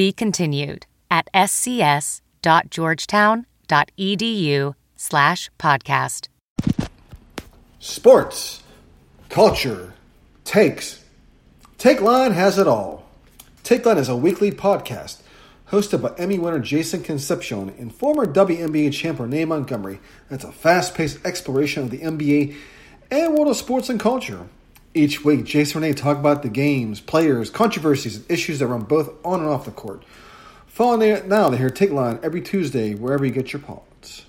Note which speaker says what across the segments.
Speaker 1: Be continued at scs.georgetown.edu slash podcast.
Speaker 2: Sports, culture, takes. Takeline has it all. Takeline is a weekly podcast hosted by Emmy winner Jason Concepcion and former WNBA champ Renee Montgomery. That's a fast paced exploration of the NBA and world of sports and culture. Each week, Jason Renee talk about the games, players, controversies, and issues that run both on and off the court. Follow now to hear Takeline every Tuesday wherever you get your pods.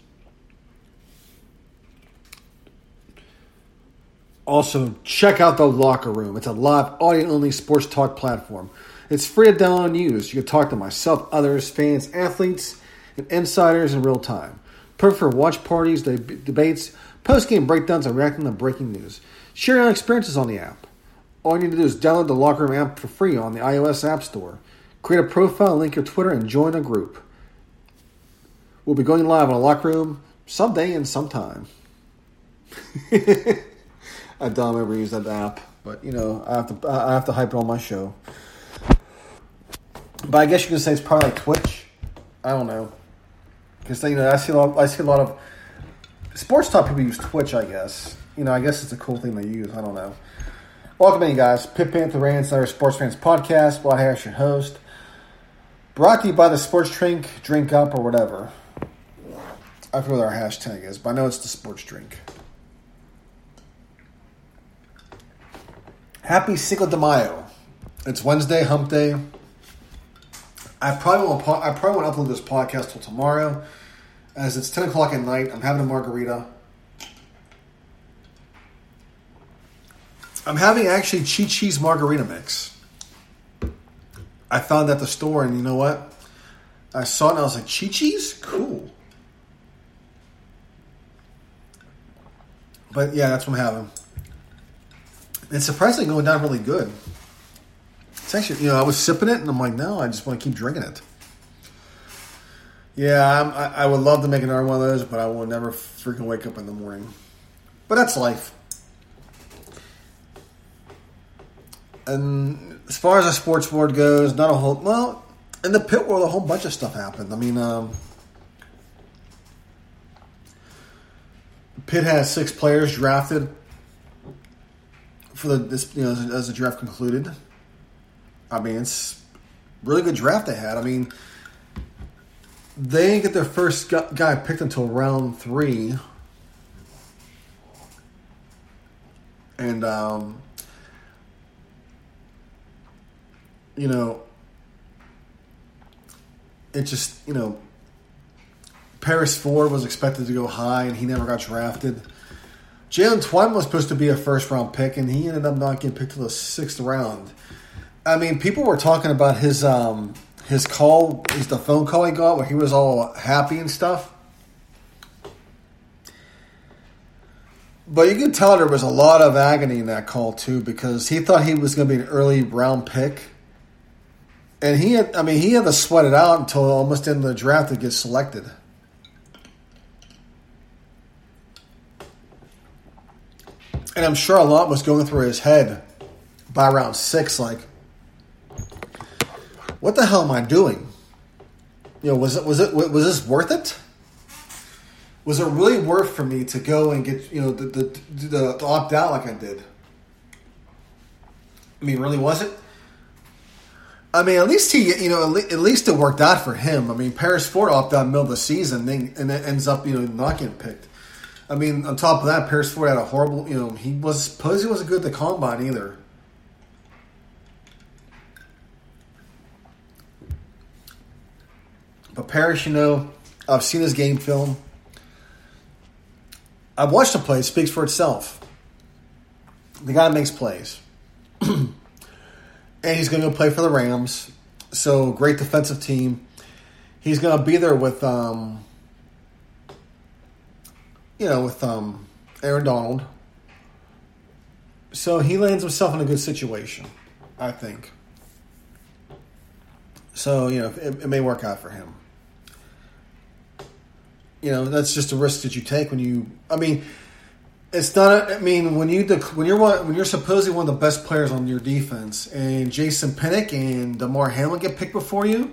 Speaker 2: Also, check out the Locker Room. It's a live, audio only sports talk platform. It's free to download and use. You can talk to myself, others, fans, athletes, and insiders in real time. Perfect for watch parties, deb- debates, post game breakdowns, and reacting to breaking news. Share your experiences on the app. All you need to do is download the Locker Room app for free on the iOS App Store. Create a profile, link your Twitter, and join a group. We'll be going live on a Locker Room someday and sometime. I don't ever use that app, but you know I have to I have to hype it on my show. But I guess you can say it's probably like Twitch. I don't know because you know I see a lot I see a lot of sports talk people use Twitch. I guess you know I guess it's a cool thing they use. I don't know. Welcome in, guys. Pitt Panther Rants, our Sports Fans podcast. Black Hash, your host. Brought to you by the Sports Drink, Drink Up, or whatever. I forget what our hashtag is, but I know it's the Sports Drink. Happy Cinco de Mayo. It's Wednesday, hump day. I probably won't. I probably won't upload this podcast till tomorrow, as it's ten o'clock at night. I'm having a margarita. I'm having actually Chi Chi's margarita mix. I found at the store, and you know what? I saw it and I was like, Chi Chi's? Cool. But yeah, that's what I'm having. It's surprisingly going down really good. It's actually, you know, I was sipping it and I'm like, no, I just want to keep drinking it. Yeah, I, I would love to make another one of those, but I will never freaking wake up in the morning. But that's life. And as far as the sports board goes, not a whole, well, in the Pitt world, a whole bunch of stuff happened. I mean, um, Pitt has six players drafted for the this you know as, as the draft concluded. I mean, it's really good draft they had. I mean, they didn't get their first guy picked until round three, and um, you know, it just you know, Paris Ford was expected to go high, and he never got drafted. Jalen Twyman was supposed to be a first round pick, and he ended up not getting picked till the sixth round. I mean, people were talking about his um, his call, is the phone call he got where he was all happy and stuff. But you can tell there was a lot of agony in that call too, because he thought he was going to be an early round pick, and he had, I mean, he had to sweat it out until almost in the draft to get selected. And I'm sure a lot was going through his head by round six, like, what the hell am I doing? You know, was it was it was this worth it? Was it really worth for me to go and get you know the the, the, the opt out like I did? I mean, really was it? I mean, at least he, you know, at least it worked out for him. I mean, Paris Ford opted out middle of the season, and it ends up, you know, not getting picked. I mean, on top of that, Paris Ford had a horrible, you know, he was, Posey wasn't good at the combine either. But Paris, you know, I've seen his game film. I've watched him play. It speaks for itself. The guy makes plays. and he's going to play for the Rams. So great defensive team. He's going to be there with, um, you know, with um, Aaron Donald. So he lands himself in a good situation, I think. So you know, it, it may work out for him. You know, that's just a risk that you take when you. I mean, it's not. I mean, when you when you're one, when you're supposedly one of the best players on your defense, and Jason Pinnock and Damar Hamlin get picked before you,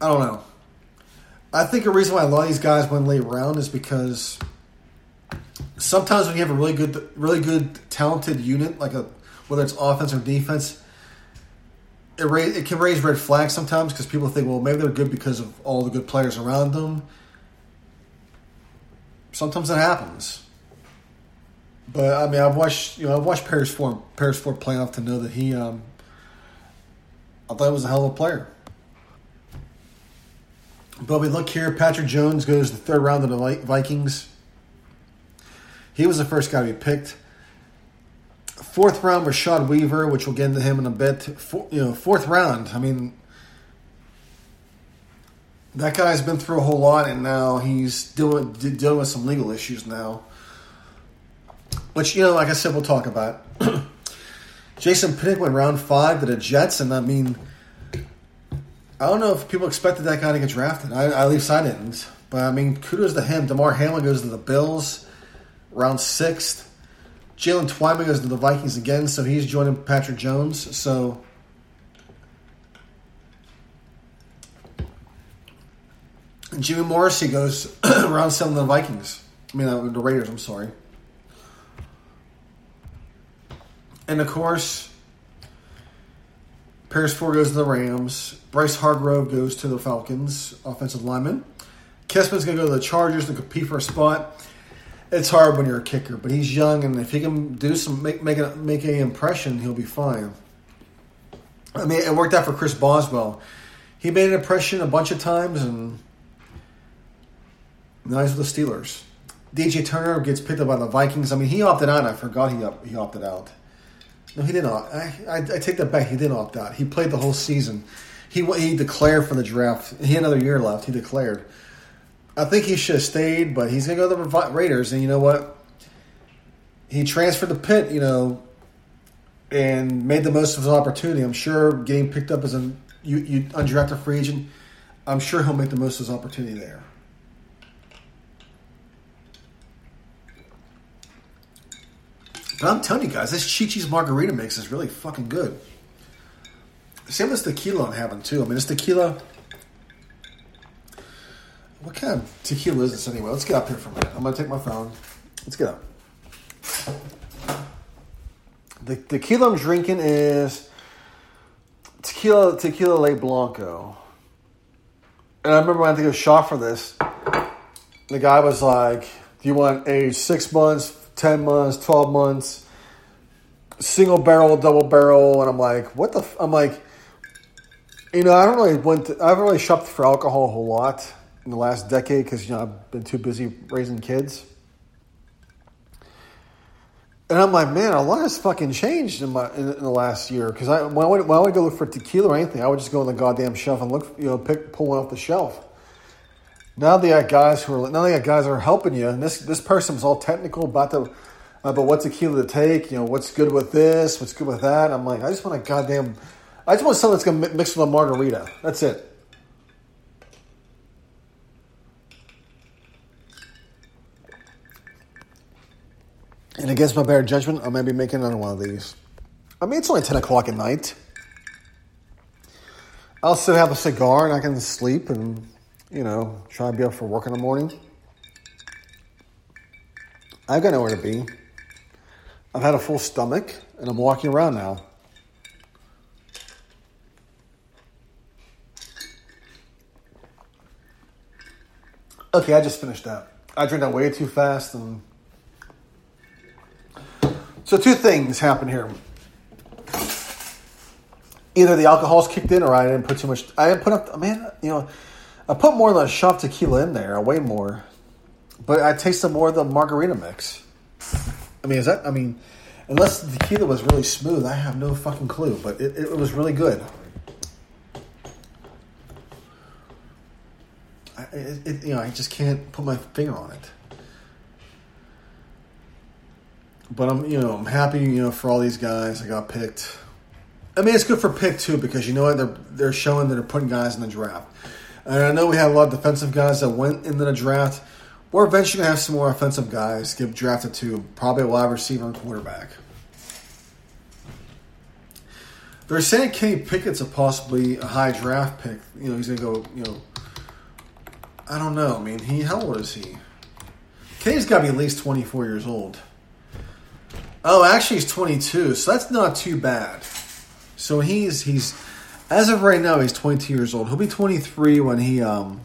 Speaker 2: I don't know. I think a reason why a lot of these guys went late round is because sometimes when you have a really good, really good, talented unit, like a whether it's offense or defense, it raise, it can raise red flags sometimes because people think, well, maybe they're good because of all the good players around them. Sometimes that happens. But I mean, I've watched you know I've watched Paris Ford Paris Ford play enough to know that he um, I thought he was a hell of a player. But we look here, Patrick Jones goes the third round of the Vikings. He was the first guy to be picked. Fourth round, Rashad Weaver, which we'll get into him in a bit. For, you know, fourth round. I mean, that guy's been through a whole lot, and now he's dealing dealing with some legal issues now. Which you know, like I said, we'll talk about. Jason Pinnock went round five to the Jets, and I mean, I don't know if people expected that guy to get drafted. I, at least I didn't. But I mean, kudos to him. Damar Hamlin goes to the Bills, round sixth. Jalen Twyman goes to the Vikings again, so he's joining Patrick Jones. So Jimmy Morrissey goes around seven to the Vikings. I mean, uh, the Raiders. I'm sorry. And of course, Paris Ford goes to the Rams. Bryce Hargrove goes to the Falcons, offensive lineman. Kessman's going to go to the Chargers to compete for a spot. It's hard when you're a kicker, but he's young, and if he can do some make make a, make an impression, he'll be fine. I mean, it worked out for Chris Boswell. He made an impression a bunch of times, and now he's with the Steelers. DJ Turner gets picked up by the Vikings. I mean, he opted out. I forgot he he opted out. No, he didn't. I, I, I take that back. He didn't opt out. He played the whole season. He he declared for the draft. He had another year left. He declared. I think he should have stayed, but he's going to go to the Raiders. And you know what? He transferred to Pitt, you know, and made the most of his opportunity. I'm sure getting picked up as a you, you undrafted free agent, I'm sure he'll make the most of his opportunity there. I'm telling you guys, this Chi Chi's margarita mix is really fucking good. Same as tequila I'm having too. I mean, it's tequila what kind of tequila is this anyway? Let's get up here for a minute. I'm to take my phone. Let's get up. The tequila I'm drinking is tequila tequila Le Blanco. And I remember when I took a shot for this, the guy was like, Do you want age six months, 10 months, 12 months, single barrel, double barrel? And I'm like, What the? I'm like, you know, I don't really went. To, I haven't really shopped for alcohol a whole lot in the last decade because you know I've been too busy raising kids. And I'm like, man, a lot has fucking changed in my in, in the last year. Because I when I, would, when I would go look for tequila or anything, I would just go on the goddamn shelf and look, you know, pick pull one off the shelf. Now they got guys who are now they got guys who are helping you, and this this person was all technical about the about what tequila to take. You know, what's good with this, what's good with that. I'm like, I just want a goddamn, I just want something that's gonna mix with a margarita. That's it. And against my better judgment, I might be making another one of these. I mean, it's only 10 o'clock at night. I'll still have a cigar and I can sleep and, you know, try to be up for work in the morning. I've got nowhere to be. I've had a full stomach and I'm walking around now. Okay, I just finished that. I drank that way too fast and so two things happen here. Either the alcohol's kicked in, or I didn't put too much. I didn't put up. Man, you know, I put more of the shot tequila in there, way more, but I tasted more of the margarita mix. I mean, is that? I mean, unless the tequila was really smooth, I have no fucking clue. But it, it was really good. I, it, it, you know, I just can't put my finger on it. But I'm, you know, I'm happy, you know, for all these guys I got picked. I mean, it's good for pick too because you know what they're they're showing that they're putting guys in the draft. And I know we had a lot of defensive guys that went into the draft. We're eventually gonna have some more offensive guys get drafted to probably a wide receiver and quarterback. They're saying Kenny Pickett's a possibly a high draft pick. You know, he's gonna go. You know, I don't know. I mean, he how old is he? Kenny's got to be at least twenty four years old. Oh, actually, he's twenty two, so that's not too bad. So he's he's as of right now, he's twenty two years old. He'll be twenty three when he um.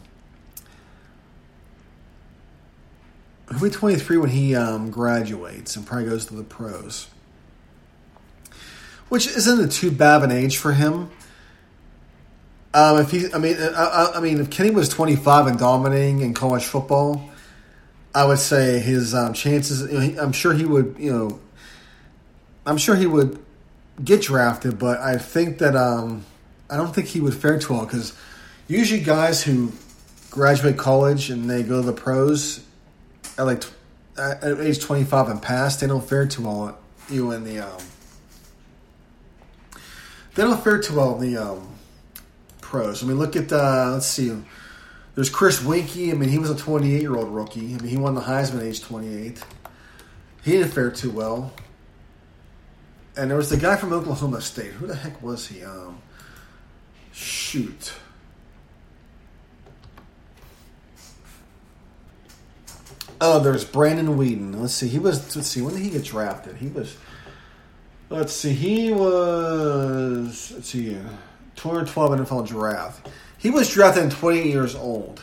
Speaker 2: He'll be 23 when he um, graduates and probably goes to the pros which isn't too bad of an age for him. Um, if he, I mean, I, I, mean, if Kenny was 25 and dominating in college football, I would say his um, chances. You know, I'm sure he would. You know, I'm sure he would get drafted, but I think that um, I don't think he would fare too well because usually guys who graduate college and they go to the pros at like at age 25 and past, they don't fare too well. You in the um, they don't fare too well in the um, pros. I mean, look at uh, let's see. There's Chris Weinke. I mean, he was a 28 year old rookie. I mean, he won the Heisman at age 28. He didn't fare too well. And there was the guy from Oklahoma State. Who the heck was he? Um, shoot. Oh, there's Brandon Weeden. Let's see. He was. Let's see. When did he get drafted? He was Let's see. He was let's see, 212 NFL draft. He was drafted in 20 years old,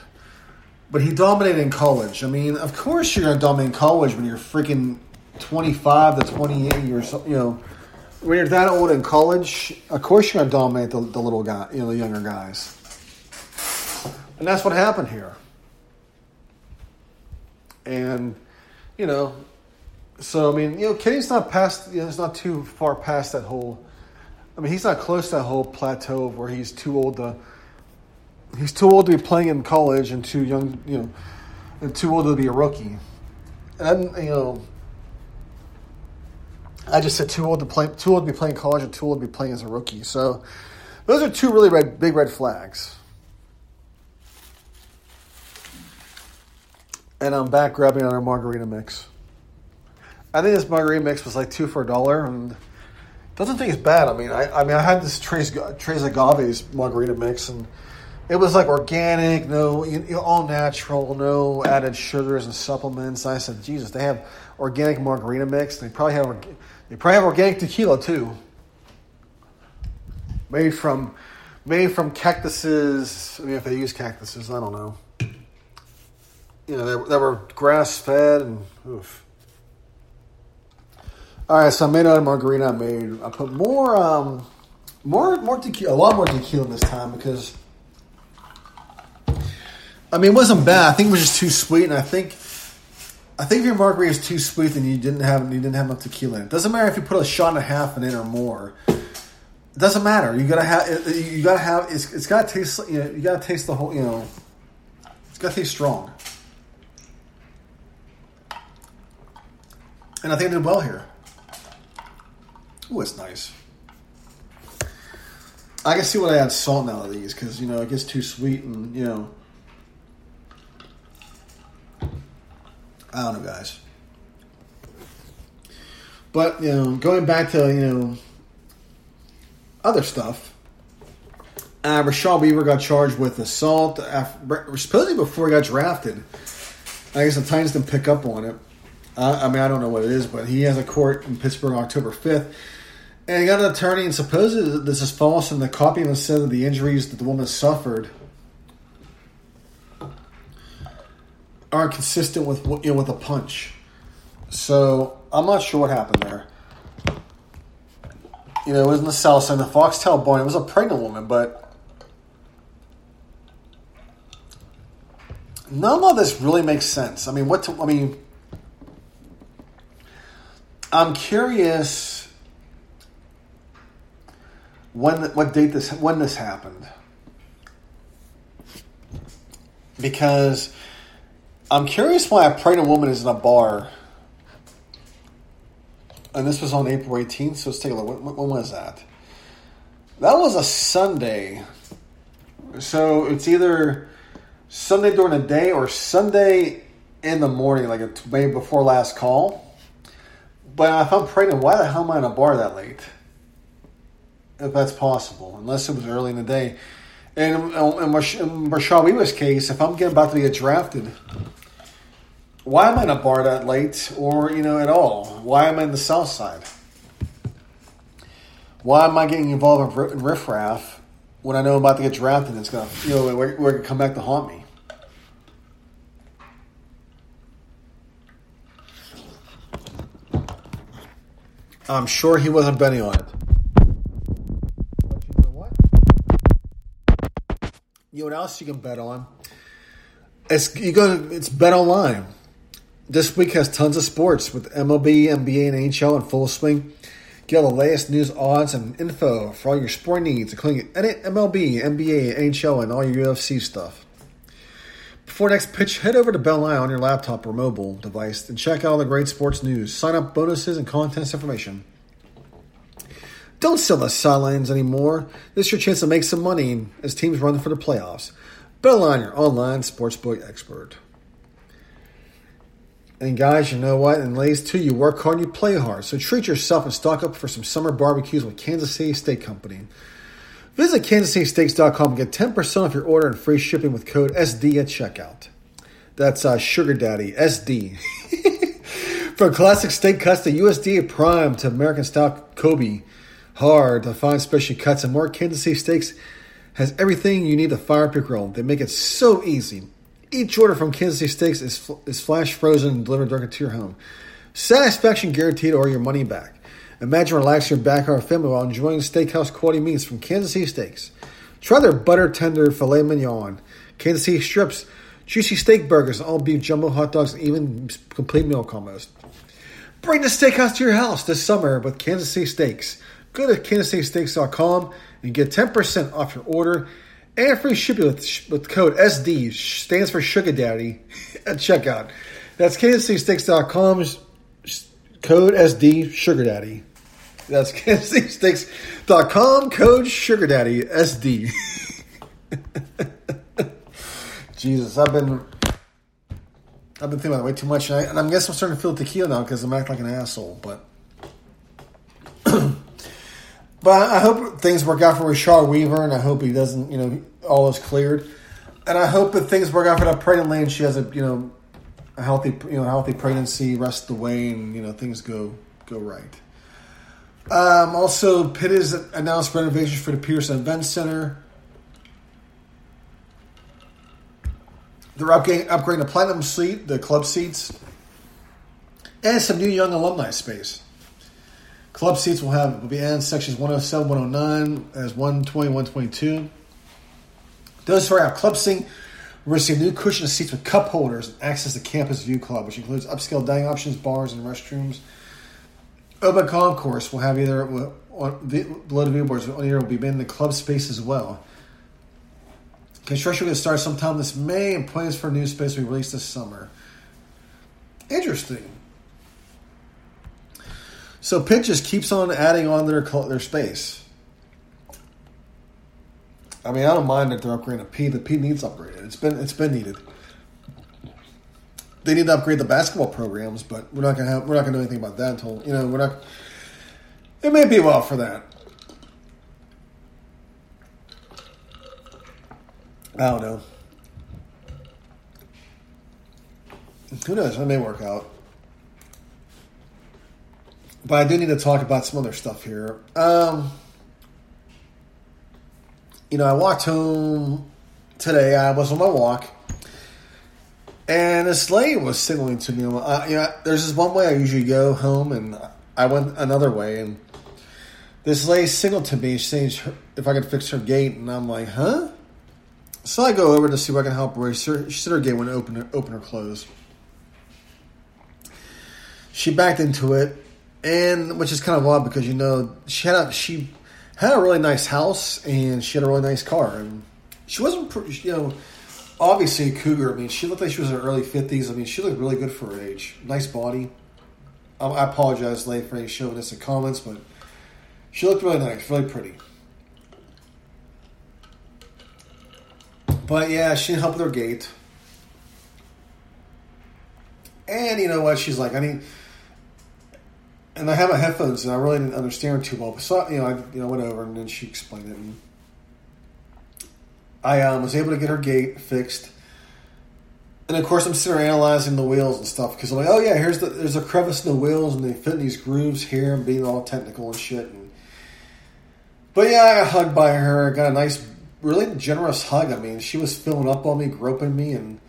Speaker 2: but he dominated in college. I mean, of course you're gonna dominate in college when you're freaking 25 to 28 years. You know, when you're that old in college, of course you're gonna dominate the, the little guy, you know, the younger guys. And that's what happened here. And you know, so I mean, you know, Kenny's not past. You know, it's not too far past that whole. I mean, he's not close to that whole plateau of where he's too old to. He's too old to be playing in college and too young, you know, and too old to be a rookie. And you know, I just said too old to play, too old to be playing college, and too old to be playing as a rookie. So, those are two really red, big red flags. And I'm back grabbing on our margarita mix. I think this margarita mix was like two for a dollar, and doesn't think it's bad. I mean, I, I mean, I had this Trace Tres Agaves margarita mix, and it was like organic, no, you know, all natural, no added sugars and supplements. I said, Jesus, they have organic margarita mix. They probably have they probably have organic tequila too, made from made from cactuses. I mean, if they use cactuses, I don't know. You know, they, they were grass fed and oof. All right, so I made out a margarita. I made. I put more, um, more, more tequila. A lot more tequila this time because. I mean, it wasn't bad. I think it was just too sweet, and I think, I think your margarita is too sweet, then you didn't have you didn't have enough tequila. it. Doesn't matter if you put a shot and a half in it or more. It doesn't matter. You gotta have. You gotta have. It's, it's gotta taste. You know. You gotta taste the whole. You know. It's gotta taste strong. And I think I did well here. Oh, it's nice. I can see what I add salt now to these because you know it gets too sweet and you know. I don't know, guys. But you know, going back to you know other stuff. Uh, Rashad Weaver got charged with assault after, supposedly before he got drafted. I guess the Titans didn't pick up on it. Uh, I mean, I don't know what it is, but he has a court in Pittsburgh October 5th. And he got an attorney and supposedly this is false, and the copy even said that the injuries that the woman suffered aren't consistent with you know with a punch. So I'm not sure what happened there. You know, it was in the South Side, the Foxtail Bone. It was a pregnant woman, but none of this really makes sense. I mean, what? To, I mean, I'm curious when what date this when this happened. because I'm curious why a pregnant woman is in a bar. And this was on April 18th, so let's take a look. When, when was that? That was a Sunday. So it's either Sunday during the day or Sunday in the morning, like a, maybe before last call. But if I'm pregnant, why the hell am I in a bar that late? If that's possible, unless it was early in the day. And in, in, Rashad Weaver's case, if I'm getting about to get drafted, why am I in a bar that late or, you know, at all? Why am I in the South Side? Why am I getting involved in riffraff when I know I'm about to get drafted and it's going to, you know, we're, we're going to come back to haunt me? I'm sure he wasn't betting on it. But you know what? You know what else you can bet on? It's you go. It's bet online. This week has tons of sports with MLB, NBA, and NHL in full swing. Get all the latest news, odds, and info for all your sport needs, including MLB, NBA, NHL, and all your UFC stuff. Before next pitch, head over to Bell BetOnline on your laptop or mobile device and check out all the great sports news, sign up bonuses, and contest information. Don't sell the sidelines anymore. This is your chance to make some money as teams run for the playoffs. Bell BetOnline, your online sportsbook expert. And guys, you know what? And ladies too, you work hard you play hard. So treat yourself and stock up for some summer barbecues with Kansas City Steak Company. Visit kansascitysteaks.com and get 10% off your order and free shipping with code SD at checkout. That's uh, Sugar Daddy, SD. From classic steak cuts to USDA prime to American style Kobe, hard to find special cuts and more, Kansas City Steaks has everything you need to fire up your grill. They make it so easy. Each order from Kansas City Steaks is, is flash frozen and delivered directly to your home. Satisfaction guaranteed or your money back. Imagine relaxing your backyard family while enjoying steakhouse quality meats from Kansas City Steaks. Try their butter tender filet mignon, Kansas City strips, juicy steak burgers, all beef jumbo hot dogs, and even complete meal combos. Bring the steakhouse to your house this summer with Kansas City Steaks. Go to kansascitysteaks.com and get 10% off your order and free shipping with, with code SD, stands for Sugar Daddy, at checkout. That's kansascitysteaks.com, code SD, Sugar Daddy. That's kansascitysteaks.com, code Sugar Daddy, SD. Jesus, I've been I've been thinking about it way too much, and, I, and I'm guessing I'm starting to feel tequila now because I'm acting like an asshole. But but I hope things work out for Rashad Weaver, and I hope he doesn't, you know, all is cleared. And I hope that things work out for that pregnant lady. She has a, you know, a healthy, you know, healthy pregnancy, rest the way, and you know, things go go right. Um, also, Pitt has announced renovations for the Petersen Event Center. They're upgrading, upgrading the Platinum Suite, the club seats, and some new young alumni space. Club seats will have will be in sections 107, 109 as 120, 122. Those who are out club seating will receive new cushioned seats with cup holders and access to Campus View Club, which includes upscale dining options, bars, and restrooms. Open concourse will have either on the, below the billboards on here will be in the club space as well. Construction will start sometime this May, and plans for a new space will be released this summer. Interesting. So Pitt just keeps on adding on their their space. I mean, I don't mind that they're upgrading a P. The P needs upgraded. It's been it's been needed. They need to upgrade the basketball programs, but we're not gonna have we're not gonna do anything about that until you know we're not. It may be well for that. I don't know. Who knows? It may work out. But I do need to talk about some other stuff here. Um, you know, I walked home today. I was on my walk, and this lady was signaling to me. Uh, you know, there's this one way I usually go home, and I went another way, and this lady signaled to me saying if I could fix her gate, and I'm like, huh? So I go over to see if I can help her. She said her gate wouldn't open, open or close. She backed into it and which is kind of odd because you know she had a she had a really nice house and she had a really nice car and she wasn't you know obviously a cougar. I mean, she looked like she was in her early fifties. I mean, she looked really good for her age. Nice body. Um, I apologize, late for any chauvinistic comments, but she looked really nice, really pretty. But yeah, she didn't help with her gait. And you know what? She's like, I mean, and I have my headphones, and I really didn't understand too well. But So you know, I you know went over, and then she explained it. And I um, was able to get her gate fixed, and of course, I'm sitting there analyzing the wheels and stuff because I'm like, oh yeah, here's the there's a crevice in the wheels, and they fit in these grooves here, and being all technical and shit. And but yeah, I got hugged by her. Got a nice, really generous hug. I mean, she was filling up on me, groping me, and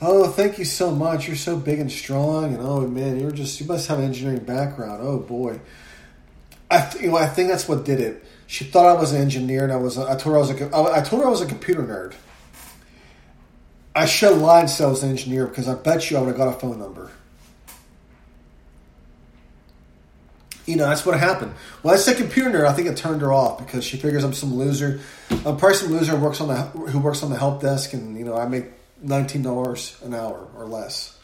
Speaker 2: oh, thank you so much. You're so big and strong, and oh man, you're just you must have an engineering background. Oh boy, I th- you know I think that's what did it. She thought I was an engineer, and I was. I told her I was a. I told her I was a computer nerd. I should have lied and said I was an engineer because I bet you I would have got a phone number. You know, that's what happened. When I said computer nerd, I think it turned her off because she figures I'm some loser. I'm A person loser who works on the who works on the help desk, and you know, I make nineteen dollars an hour or less,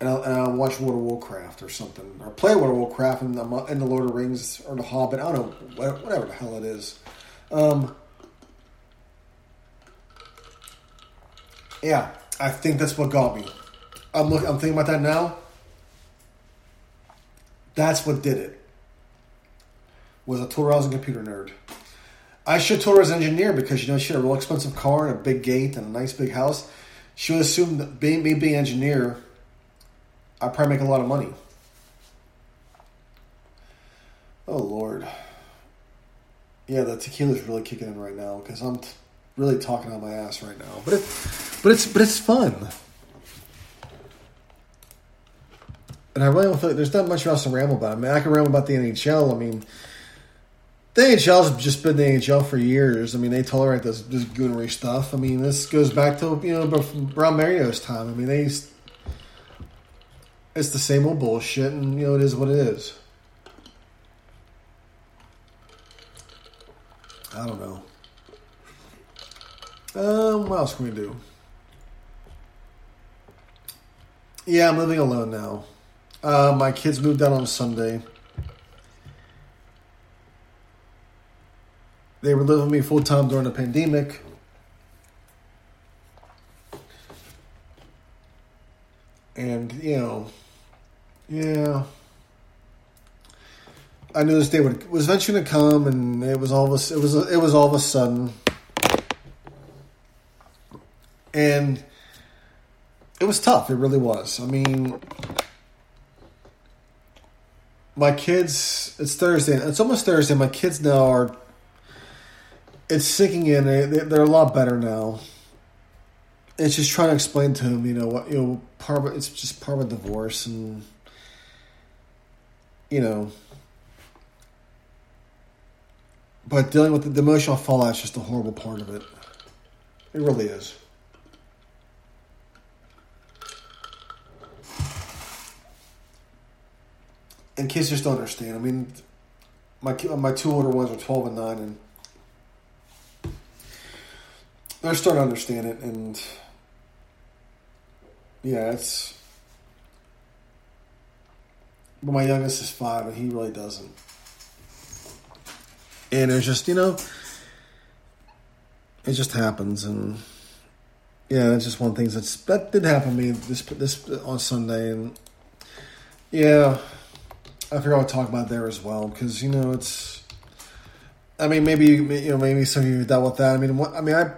Speaker 2: and I'll, and I'll watch World of Warcraft or something, or play World of Warcraft and I'm in the Lord of the Rings or the Hobbit. I don't know, whatever the hell it is. Um, yeah, I think that's what got me. I'm look, I'm thinking about that now. That's what did it. Was a told her a computer nerd. I should told her I was an engineer because you know she had a real expensive car and a big gate and a nice big house. She would assume that being me being an engineer, I'd probably make a lot of money. Oh Lord. Yeah, the tequila's really kicking in right now because I'm t- really talking on my ass right now. But it, but it's but it's fun. And I really don't feel like there's not much else to ramble about. I mean, I can ramble about the NHL. I mean, the NHL's just been the NHL for years. I mean, they tolerate this, this goonery stuff. I mean, this goes back to you know Ron Mario's time. I mean, they it's the same old bullshit, and you know it is what it is. I don't know. Um, what else can we do? Yeah, I'm living alone now. Uh, my kids moved out on Sunday. They were living with me full time during the pandemic. And, you know, yeah. I knew this day would, was eventually to come, and it was all of a, it was it was all of a sudden, and it was tough. It really was. I mean, my kids. It's Thursday. It's almost Thursday. My kids now are. It's sinking in. They, they're a lot better now. It's just trying to explain to them, you know what, you know, part of it's just part of a divorce, and you know. But dealing with the, the emotional fallout is just a horrible part of it. It really is. and kids just don't understand. I mean, my my two older ones are twelve and nine, and they're starting to understand it. And yeah, it's. But my youngest is five, and he really doesn't. And it's just you know, it just happens, and yeah, it's just one of the things that's that did happen to me this this on Sunday, and yeah I figure I'll talk about there as well because you know it's. I mean, maybe you know, maybe some of you dealt with that. I mean, what, I mean, I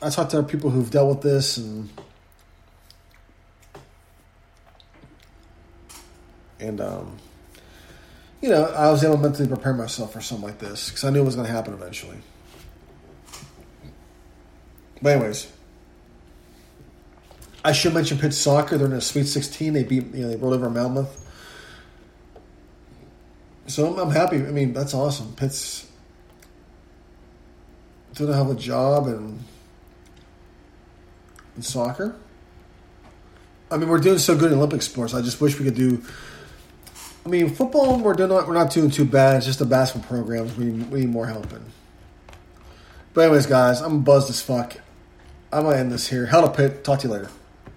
Speaker 2: I talked to people who've dealt with this, and and um, you know, I was able to mentally prepare myself for something like this because I knew it was going to happen eventually. But anyways, I should mention Pitt soccer. They're in a Sweet 16. They beat you know they rolled over Monmouth. So I'm, happy. I mean, that's awesome. Pitt's hell of a job in, in soccer. I mean, we're doing so good in Olympic sports. I just wish we could do. I mean, football we're doing we're not doing too bad. It's just the basketball programs we we need more help in. But anyways, guys, I'm buzzed as fuck. I'm gonna end this here. Hell to Pitt. Talk to you later.